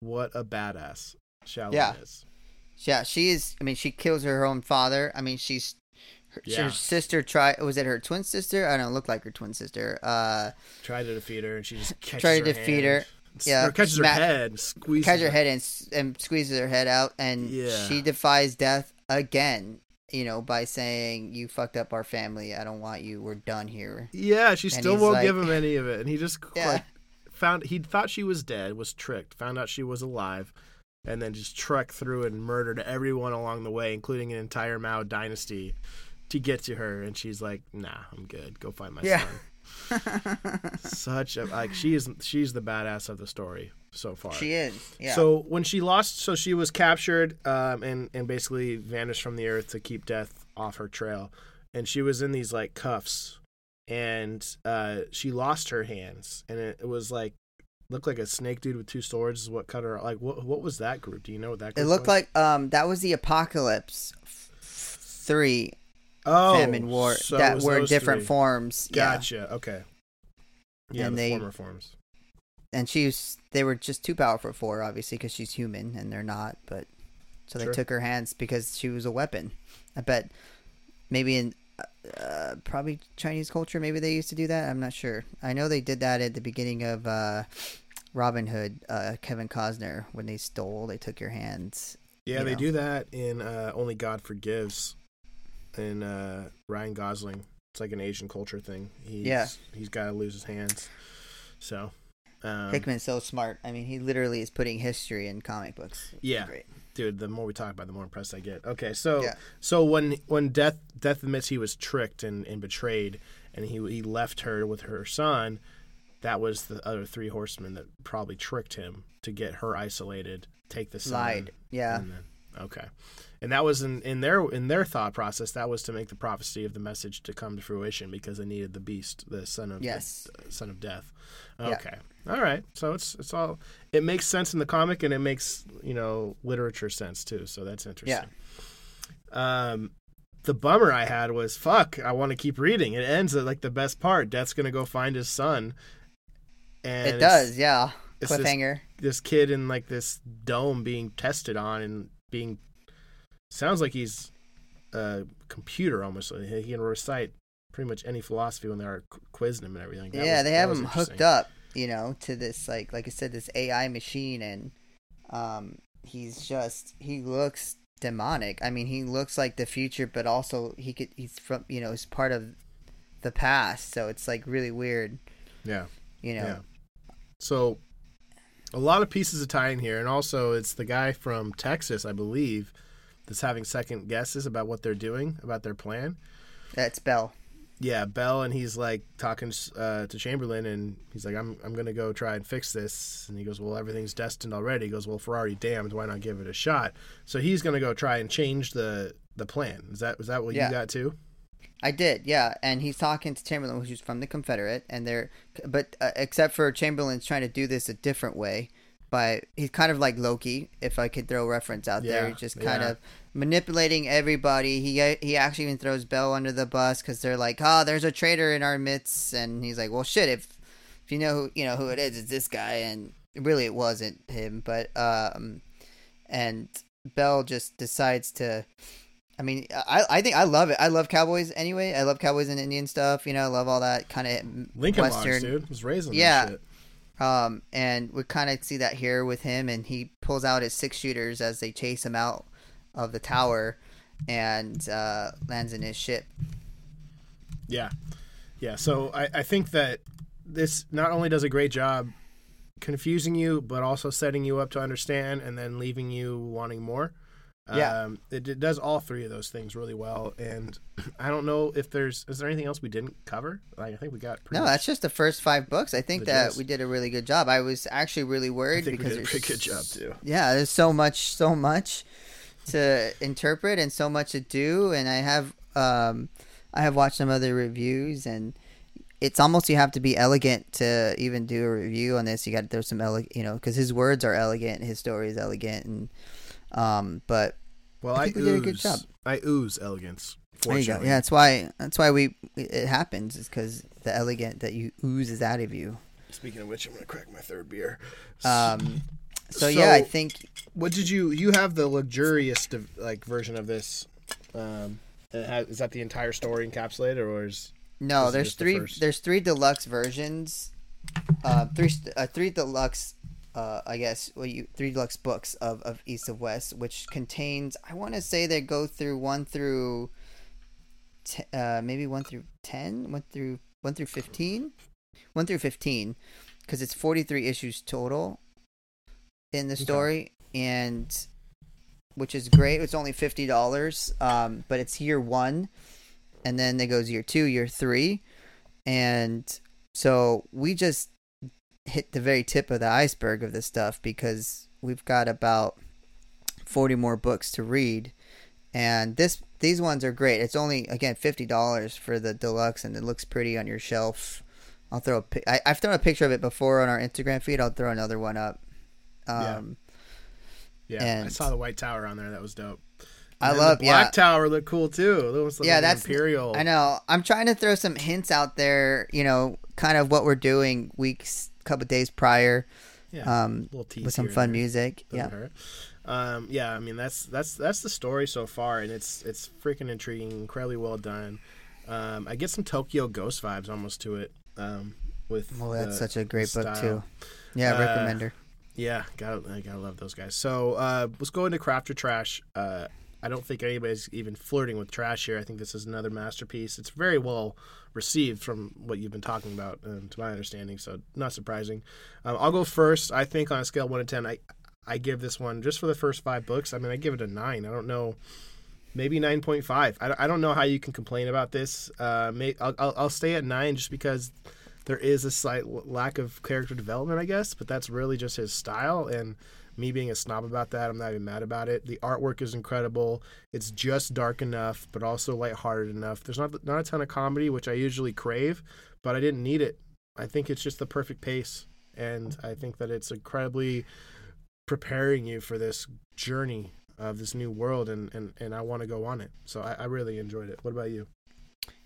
what a badass Xiaolian Yeah. is. Yeah, she is. I mean, she kills her own father. I mean, she's her, Yeah. her sister. Try was it her twin sister? I don't know, look like her twin sister. Uh, Tried to defeat her, and she just catches Tried to her defeat hand, her. Yeah, or catches smack- her head, squeezes catches her head and, and squeezes her head out, and Yeah. she defies death again. You know, by saying, "You fucked up our family. I don't want you. We're done here." Yeah, she And still won't like- give him any of it, and he just Yeah. like found he thought she was dead, was tricked, found out she was alive, and then just trekked through and murdered everyone along the way, including an entire Mao dynasty, to get to her. And she's like, "Nah, I'm good. Go find my Yeah. son." Such a like she is she's the badass of the story so far. she is. Yeah. So when she lost, so she was captured um, and and basically vanished from the earth to keep death off her trail, and she was in these like cuffs, and uh, she lost her hands, and it, it was like looked like a snake dude with two swords is what cut her. Like what what was that group? Do you know what that? Group it looked was? like um that was the apocalypse f- three oh famine war so that were different three. forms. Yeah. Gotcha. Okay. Yeah, And the they- former forms. and she's they were just too powerful for her, obviously, because she's human and they're not. But so they Sure. took her hands because she was a weapon. I bet maybe in uh, probably Chinese culture, maybe they used to do that. I'm not sure. I know they did that at the beginning of uh, Robin Hood. Uh, Kevin Costner when they stole, they took your hands. Yeah, you they know. do that in uh, Only God Forgives. And uh, Ryan Gosling. It's like an Asian culture thing. He's, Yeah. he's got to lose his hands. So, um, Hickman's so smart. I mean, he literally is putting history in comic books. It's Yeah. great. dude, the more we talk about, it, the more impressed I get. Okay, so Yeah. so when when Death Death admits he was tricked and, and betrayed, and he he left her with her son, that was the other three horsemen that probably tricked him to get her isolated, take the son. Lied. Yeah. and then- okay, and that was in, in their in their thought process. That was to make the prophecy of the message to come to fruition because they needed the beast, the son of Yes. the, son of death. Yeah. Okay, all right. So it's it's all it makes sense in the comic and it makes you know literature sense too. So that's interesting. Yeah. Um, the bummer I had was fuck. I want to keep reading. It ends at like the best part. Death's gonna go find his son. And It does, yeah. it's this- Cliffhanger. this kid in like this dome being tested on and being sounds like he's a computer almost he can recite pretty much any philosophy when they're qu- quizzing him and everything That yeah, was- they have him hooked up, you know, to this like like I said, this AI machine, and um, he's just he looks demonic. I mean, he looks like the future, but also he could he's from you know he's part of the past, so it's like really weird, yeah you know. Yeah. so a lot of pieces of tie in here and also it's the guy from texas i believe that's having second guesses about what they're doing about their plan That's Bell. yeah, Bell, and he's like talking uh, to Chamberlain, and he's like, "I'm I'm gonna go try and fix this." And he goes, "Well, everything's destined already." He goes, "Well, if we're already damned, why not give it a shot?" So he's gonna go try and change the the plan. Is that was that what Yeah. you got too? I did, yeah, and he's talking to Chamberlain, who's from the Confederate, and they're, but uh, except for Chamberlain's trying to do this a different way, by he's kind of like Loki, if I could throw a reference out there, Yeah, He's just kind yeah. of manipulating everybody. He he actually even throws Bell under the bus because they're like, oh, there's a traitor in our midst, and he's like, well, shit, if if you know who you know who it is, it's this guy, and really it wasn't him, but um, and Bell just decides to. I mean, I I think I love it. I love cowboys anyway. I love cowboys and Indian stuff. You know, I love all that kind of Lincoln Western. Logs, dude, was raising Yeah. that shit. Um, and we kind of see that here with him, and he pulls out his six shooters as they chase him out of the tower, and uh, lands in his ship. Yeah, yeah. So I I think that this not only does a great job confusing you, but also setting you up to understand, and then leaving you wanting more. Yeah. Um, it, it does all three of those things really well, and I don't know if there's is there anything else we didn't cover. Like I think we got pretty No, that's just the first five books. I think that gist. we did a really good job. I was actually really worried think we because did a pretty good job too. yeah, there's so much, so much to interpret and so much to do. And I have, um, I have watched some other reviews, and it's almost you have to be elegant to even do a review on this. You got to throw some elegant, you know, because his words are elegant, his story is elegant, and um, but Well, I I, we ooze, did a good job. I ooze elegance. there you go. Yeah, that's why that's why we it happens is because the elegant that you oozes out of you. Speaking of which, I'm gonna crack my third beer. Um, so, yeah, I think What did you you have the luxurious div- like version of this? Um, has, is that the entire story encapsulated, or is No, is there's just the three. There's three deluxe versions. Uh, three uh, three deluxe. Uh, I guess well, you three deluxe books of, of East of West, which contains. I want to say they go through one through. T- uh, maybe one through ten, one through one through fifteen, one through fifteen, because it's forty three issues total in the story, and which is great. It's only fifty dollars, um, but it's year one, and then it goes year two, year three, and so we just hit the very tip of the iceberg of this stuff because we've got about forty more books to read, and this these ones are great. It's only again fifty dollars for the deluxe, and it looks pretty on your shelf. I'll throw a I, I've thrown a picture of it before on our Instagram feed. I'll throw another one up. Yeah. Um, yeah? I And- saw the white tower on there. That was dope. I love the black yeah. tower looked cool too. It was like Yeah, that's- imperial. I know. I'm trying to throw some hints out there. You know, kind of what we're doing weeks, couple days prior, Yeah, um, little with some fun music. Yeah, hurt. Um, yeah, I mean that's that's that's the story so far, and it's it's freaking intriguing, incredibly well done. Um, I get some Tokyo Ghost vibes almost to it. Um, with well, that's the- such a great book too. Yeah, Uh, recommend her. Yeah, gotta I gotta love those guys. So uh, let's go into Craft or Trash. Uh, I don't think anybody's even flirting with trash here. I think this is another masterpiece. It's very well received from what you've been talking about, um, to my understanding. So not surprising. Um, I'll go first. I think on a scale one to ten, I I give this one just for the first five books. I mean, I give it a nine. I don't know, maybe nine point five. I, I don't know how you can complain about this. Uh, may, I'll, I'll I'll stay at nine just because there is a slight lack of character development, I guess. But that's really just his style and me being a snob about that, I'm not even mad about it. The artwork is incredible. It's just dark enough, but also lighthearted enough. There's not not a ton of comedy, which I usually crave, but I didn't need it. I think it's just the perfect pace, and I think that it's incredibly preparing you for this journey of this new world, and and, and I want to go on it. So I, I really enjoyed it. What about you?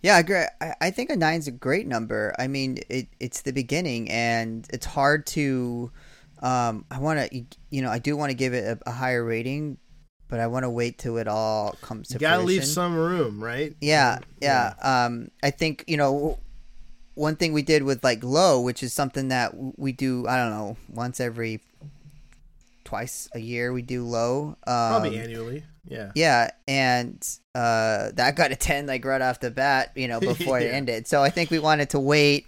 Yeah, I agree. I, think a nine's a great number. I mean, it it's the beginning, and it's hard to. Um, I want to, you know, I do want to give it a, a higher rating, but I want to wait till it all comes to You gotta leave some room, right? Yeah, yeah. Um, I think you know one thing we did with like low, which is something that we do. I don't know, once every twice a year we do low. Um, Probably annually. Yeah. yeah, and uh, that got a ten like right off the bat, you know, before it ended. So I think we wanted to wait,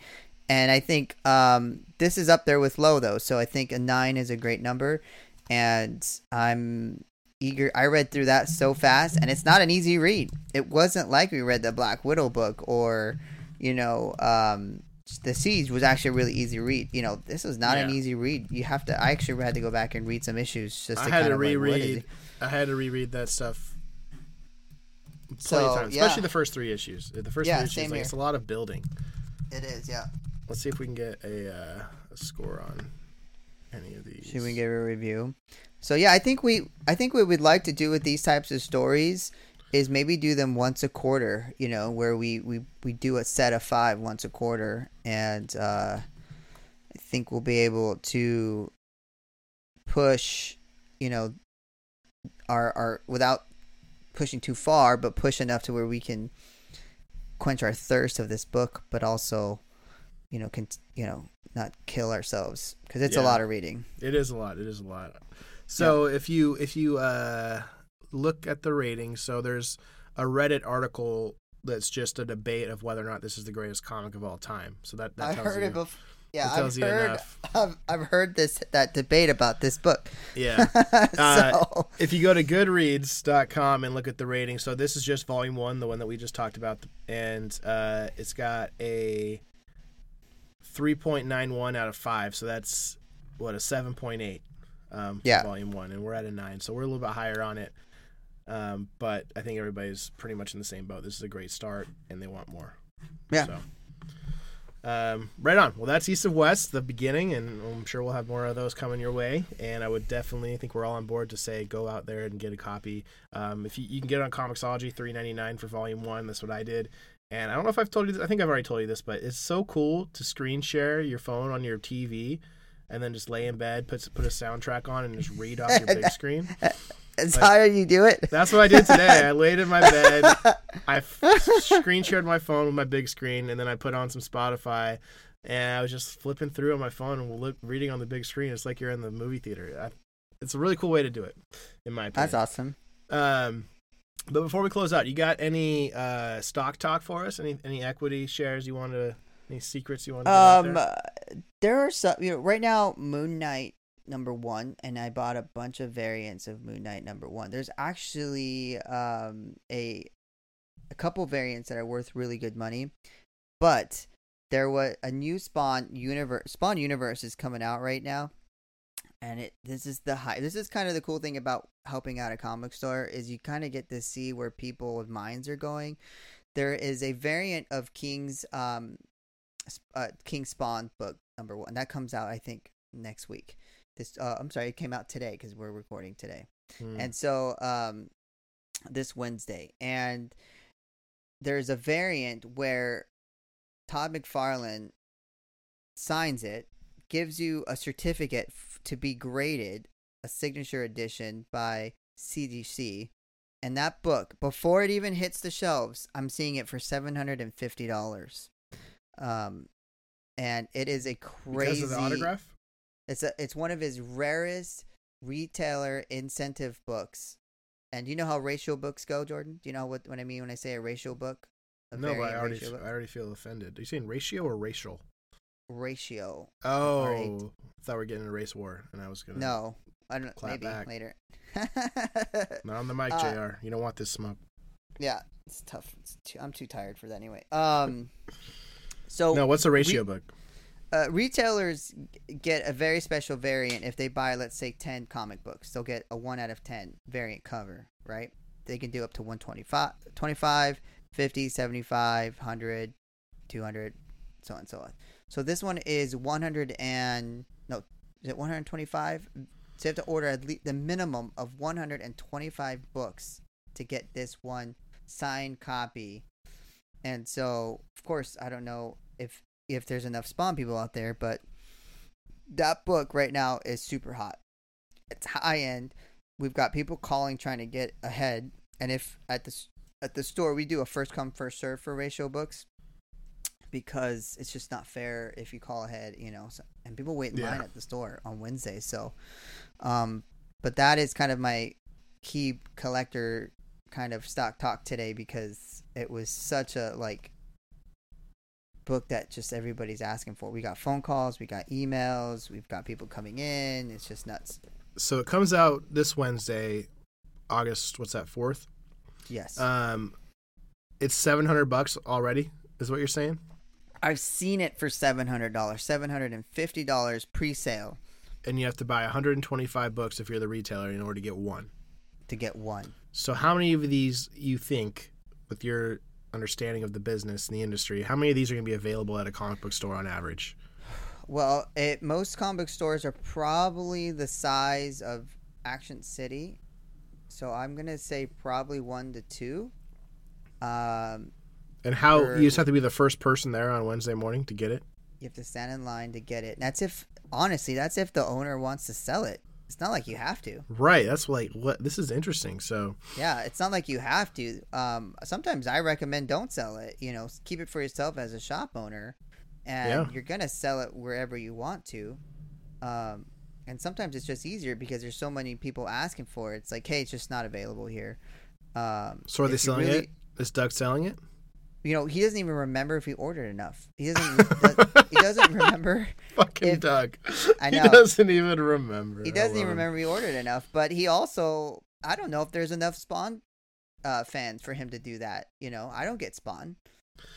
and I think um, this is up there with low though. So I think a nine is a great number, and I'm eager. I read through that so fast, and it's not an easy read. It wasn't like we read the Black Widow book or, you know, um, the Siege was actually a really easy read. You know, this was not an easy read. You have to. I actually had to go back and read some issues just I to had kind to of like, reread. it? I had to reread that stuff So, of times, yeah. especially the first three issues. The first Yeah, three issues, like, it's a lot of building. It is, yeah. Let's see if we can get a, uh, a score on any of these. Should we give a review? So yeah, I think we I think what we'd like to do with these types of stories is maybe do them once a quarter, you know, where we we, we do a set of five once a quarter and uh I think we'll be able to push, you know, our our without pushing too far, but push enough to where we can quench our thirst of this book, but also, you know, can you know, not kill ourselves because it's a lot of reading. It is a lot. It is a lot. So if you if you uh, look at the ratings, so there's a Reddit article that's just a debate of whether or not this is the greatest comic of all time. So that, that I've heard you. it before. Yeah, that tells I've you heard. enough. I've, I've heard this that debate about this book. Yeah. so Uh, if you go to goodreads.com and look at the rating so this is just volume one the one that we just talked about and uh, it's got a 3.91 out of 5 so that's what a 7.8 um, Yeah. volume one and we're at a 9 so we're a little bit higher on it um, but i think everybody's pretty much in the same boat this is a great start and they want more Yeah. so um, right on. Well, that's East of West, the beginning, and I'm sure we'll have more of those coming your way. And I would definitely think we're all on board to say go out there and get a copy. Um, if you, you can get it on Comixology, three ninety nine for Volume One. That's what I did. And I don't know if I've told you. This, I think I've already told you this, but it's so cool to screen share your phone on your TV, and then just lay in bed, put put a soundtrack on, and just read off your big screen. That's how you do it. That's what I did today. I laid in my bed. I f- screen shared my phone with my big screen, and then I put on some Spotify, and I was just flipping through on my phone and look, reading on the big screen. It's like you're in the movie theater. I, it's a really cool way to do it, in my opinion. That's awesome. Um, but before we close out, you got any uh, stock talk for us? Any any equity shares you want to? Any secrets you want to? Um, out uh, there are some. You know, right now, Moon Knight number one, and I bought a bunch of variants of Moon Knight number one. There's actually um a a couple variants that are worth really good money, but there was a new Spawn universe. Spawn universe is coming out right now, and it this is the high. This is kind of the cool thing about helping out a comic store is you kind of get to see where people with minds are going. There is a variant of King's um uh, King Spawn book number one that comes out I think next week. This uh, I'm sorry, it came out today because we're recording today? Hmm. and so um this Wednesday, and there's a variant where Todd McFarlane signs it, gives you a certificate f- to be graded, a signature edition by CGC. And that book, before it even hits the shelves, I'm seeing it for seven hundred and fifty dollars. Um, and it is a crazy. because of the autograph. It's a it's one of his rarest retailer incentive books, And do you know how racial books go, Jordin? Do you know what what I mean when I say a racial book? A No, but I already, ratio I already feel offended. Are you saying ratio or racial? ratio. Oh, Alright. I thought we are getting a race war, and I was gonna. No, I don't. Clap maybe back. later. Not on the mic, Uh, JR You don't want this smoke. yeah, it's tough. It's too, I'm too tired for that anyway. Um, so No, what's a ratio book? Uh, retailers get a very special variant if they buy, let's say, 10 comic books. They'll get a 1 out of 10 variant cover, right? They can do up to 125, 25, 50, 75, 100, 200, so on and so on. So this one is 100 and, no, is it 125? So you have to order at least the minimum of 125 books to get this one signed copy. And so, of course, I don't know if if there's enough spawn people out there, but that book right now is super hot. It's high end. We've got people calling trying to get ahead, and if at the at the store we do a first come first serve for ratio books because it's just not fair if you call ahead, you know. So, and people wait in Yeah. line at the store on Wednesday, so um but that is kind of my key collector kind of stock talk today because it was such a like book that just everybody's asking for. We got phone calls, we got emails, we've got people coming in. It's just nuts. So it comes out this Wednesday, August. What's that? Fourth. Yes. Um, it's seven hundred bucks already. Is what you're saying? I've seen it for $700, $750 pre-sale And you have to buy 125 books if you're the retailer in order to get one. to get one. So how many of these you think, with your understanding of the business and the industry, how many of these are going to be available at a comic book store on average? Well, it, most comic book stores are probably the size of Action City. So I'm going to say probably 1 to 2. Um And how Sure. you just have to be the first person there on Wednesday morning to get it? You have to stand in line to get it. And that's if, honestly, that's if the owner wants to sell it. It's not like you have to. Right. That's like what this is interesting. So Yeah, it's not like you have to. Um, sometimes I recommend don't sell it. You know, keep it for yourself as a shop owner, and Yeah. you're gonna sell it wherever you want to. Um, and sometimes it's just easier because there's so many people asking for it. It's like, hey, it's just not available here. Um, so are they selling really- it? Is Doug selling it? You know, he doesn't even remember if he ordered enough. He doesn't. he doesn't remember. Fucking If- Doug. I He know. does't even remember. He doesn't even remember he ordered enough, but he also I don't know if there's enough Spawn uh, fans for him to do that. You know, I don't get Spawn.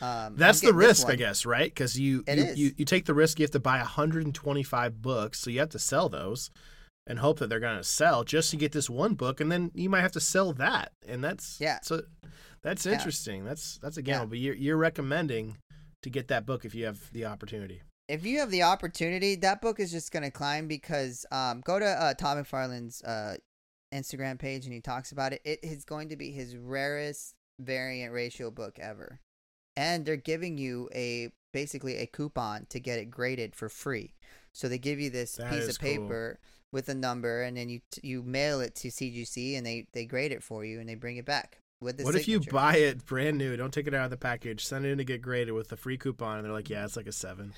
Um, That's the risk, I guess, right? Because you you, you you take the risk. You have to buy 125 books, so you have to sell those, and hope that they're going to sell just to get this one book, and then you might have to sell that, and that's Yeah. So that's Yeah. interesting. That's that's a gamble, Yeah. but you're you're recommending to get that book if you have the opportunity. If you have the opportunity, that book is just gonna climb because um, go to uh, Todd McFarlane's uh, Instagram page and he talks about it. It is going to be his rarest variant ratio book ever, and they're giving you a basically a coupon to get it graded for free. So they give you this That piece of cool. paper with a number, and then you t- you mail it to CGC, and they they grade it for you, and they bring it back what if you buy it brand new? Don't take it out of the package. Send it in to get graded with a free coupon, and they're like, "Yeah, it's like a seven.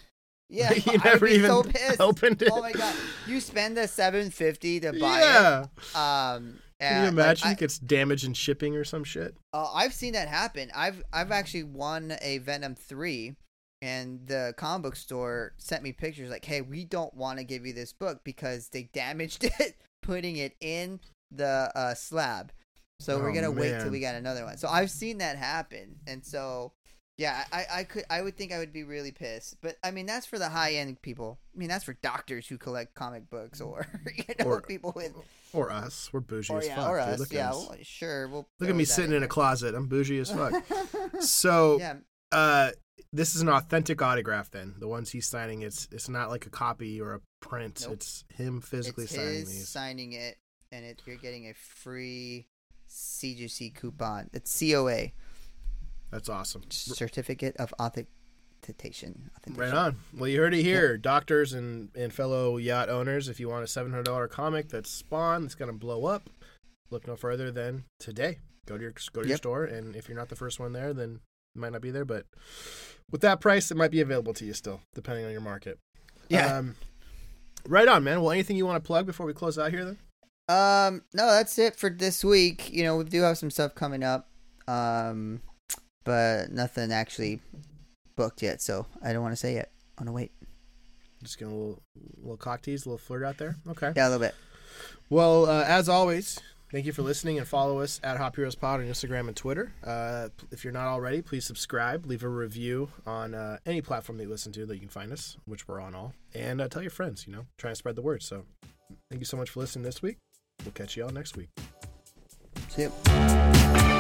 Yeah, you never be even so pissed. opened it. Oh my god, you spend the seven fifty to buy yeah. it. Um, Can you imagine Like, it gets damaged in shipping or some shit? Uh, I've seen that happen. I've I've actually won a Venom three, and the comic book store sent me pictures like, "Hey, we don't want to give you this book because they damaged it putting it in the uh, slab. So we're Oh, gonna wait till we got another one." So I've seen that happen, and so. Yeah, I, I could I would think I would be really pissed, but I mean that's for the high end people. I mean that's for doctors who collect comic books, or you know Or- people with Or us. We're bougie or as yeah, fuck. or dude. us. Look yeah, us. well, sure. We'll Look at me sitting in a closet. I'm bougie as fuck. so, yeah, uh, this is an authentic autograph. Then the ones he's signing, it's it's not like a copy or a print. Nope. It's him physically it's signing his these. signing it, and it, you're getting a free CGC coupon. It's COA, That's awesome. Certificate of Authentication. Right on. Well, you heard it here, doctors and, and fellow yacht owners. If you want a seven hundred dollar comic that's Spawn that's gonna blow up, look no further than today. Go to your go to your store, and if you're not the first one there, then it might not be there. But with that price, it might be available to you still, depending on your market. Yeah. Um, right on, man. Well, anything you want to plug before we close out here, then? Um, no, that's it for this week. You know, we do have some stuff coming up, um, but nothing actually booked yet. So I don't want to say yet. I want to wait. Just getting a little, little cock tease, a little flirt out there. Okay. Yeah, a little bit. Well, uh, as always, thank you for listening and follow us at Hop Heroes Pod on Instagram and Twitter. Uh, if you're not already, please subscribe, leave a review on uh, any platform that you listen to that you can find us, which we're on all, and uh, tell your friends. You know, try and spread the word. So, thank you so much for listening this week. We'll catch you all next week. See you.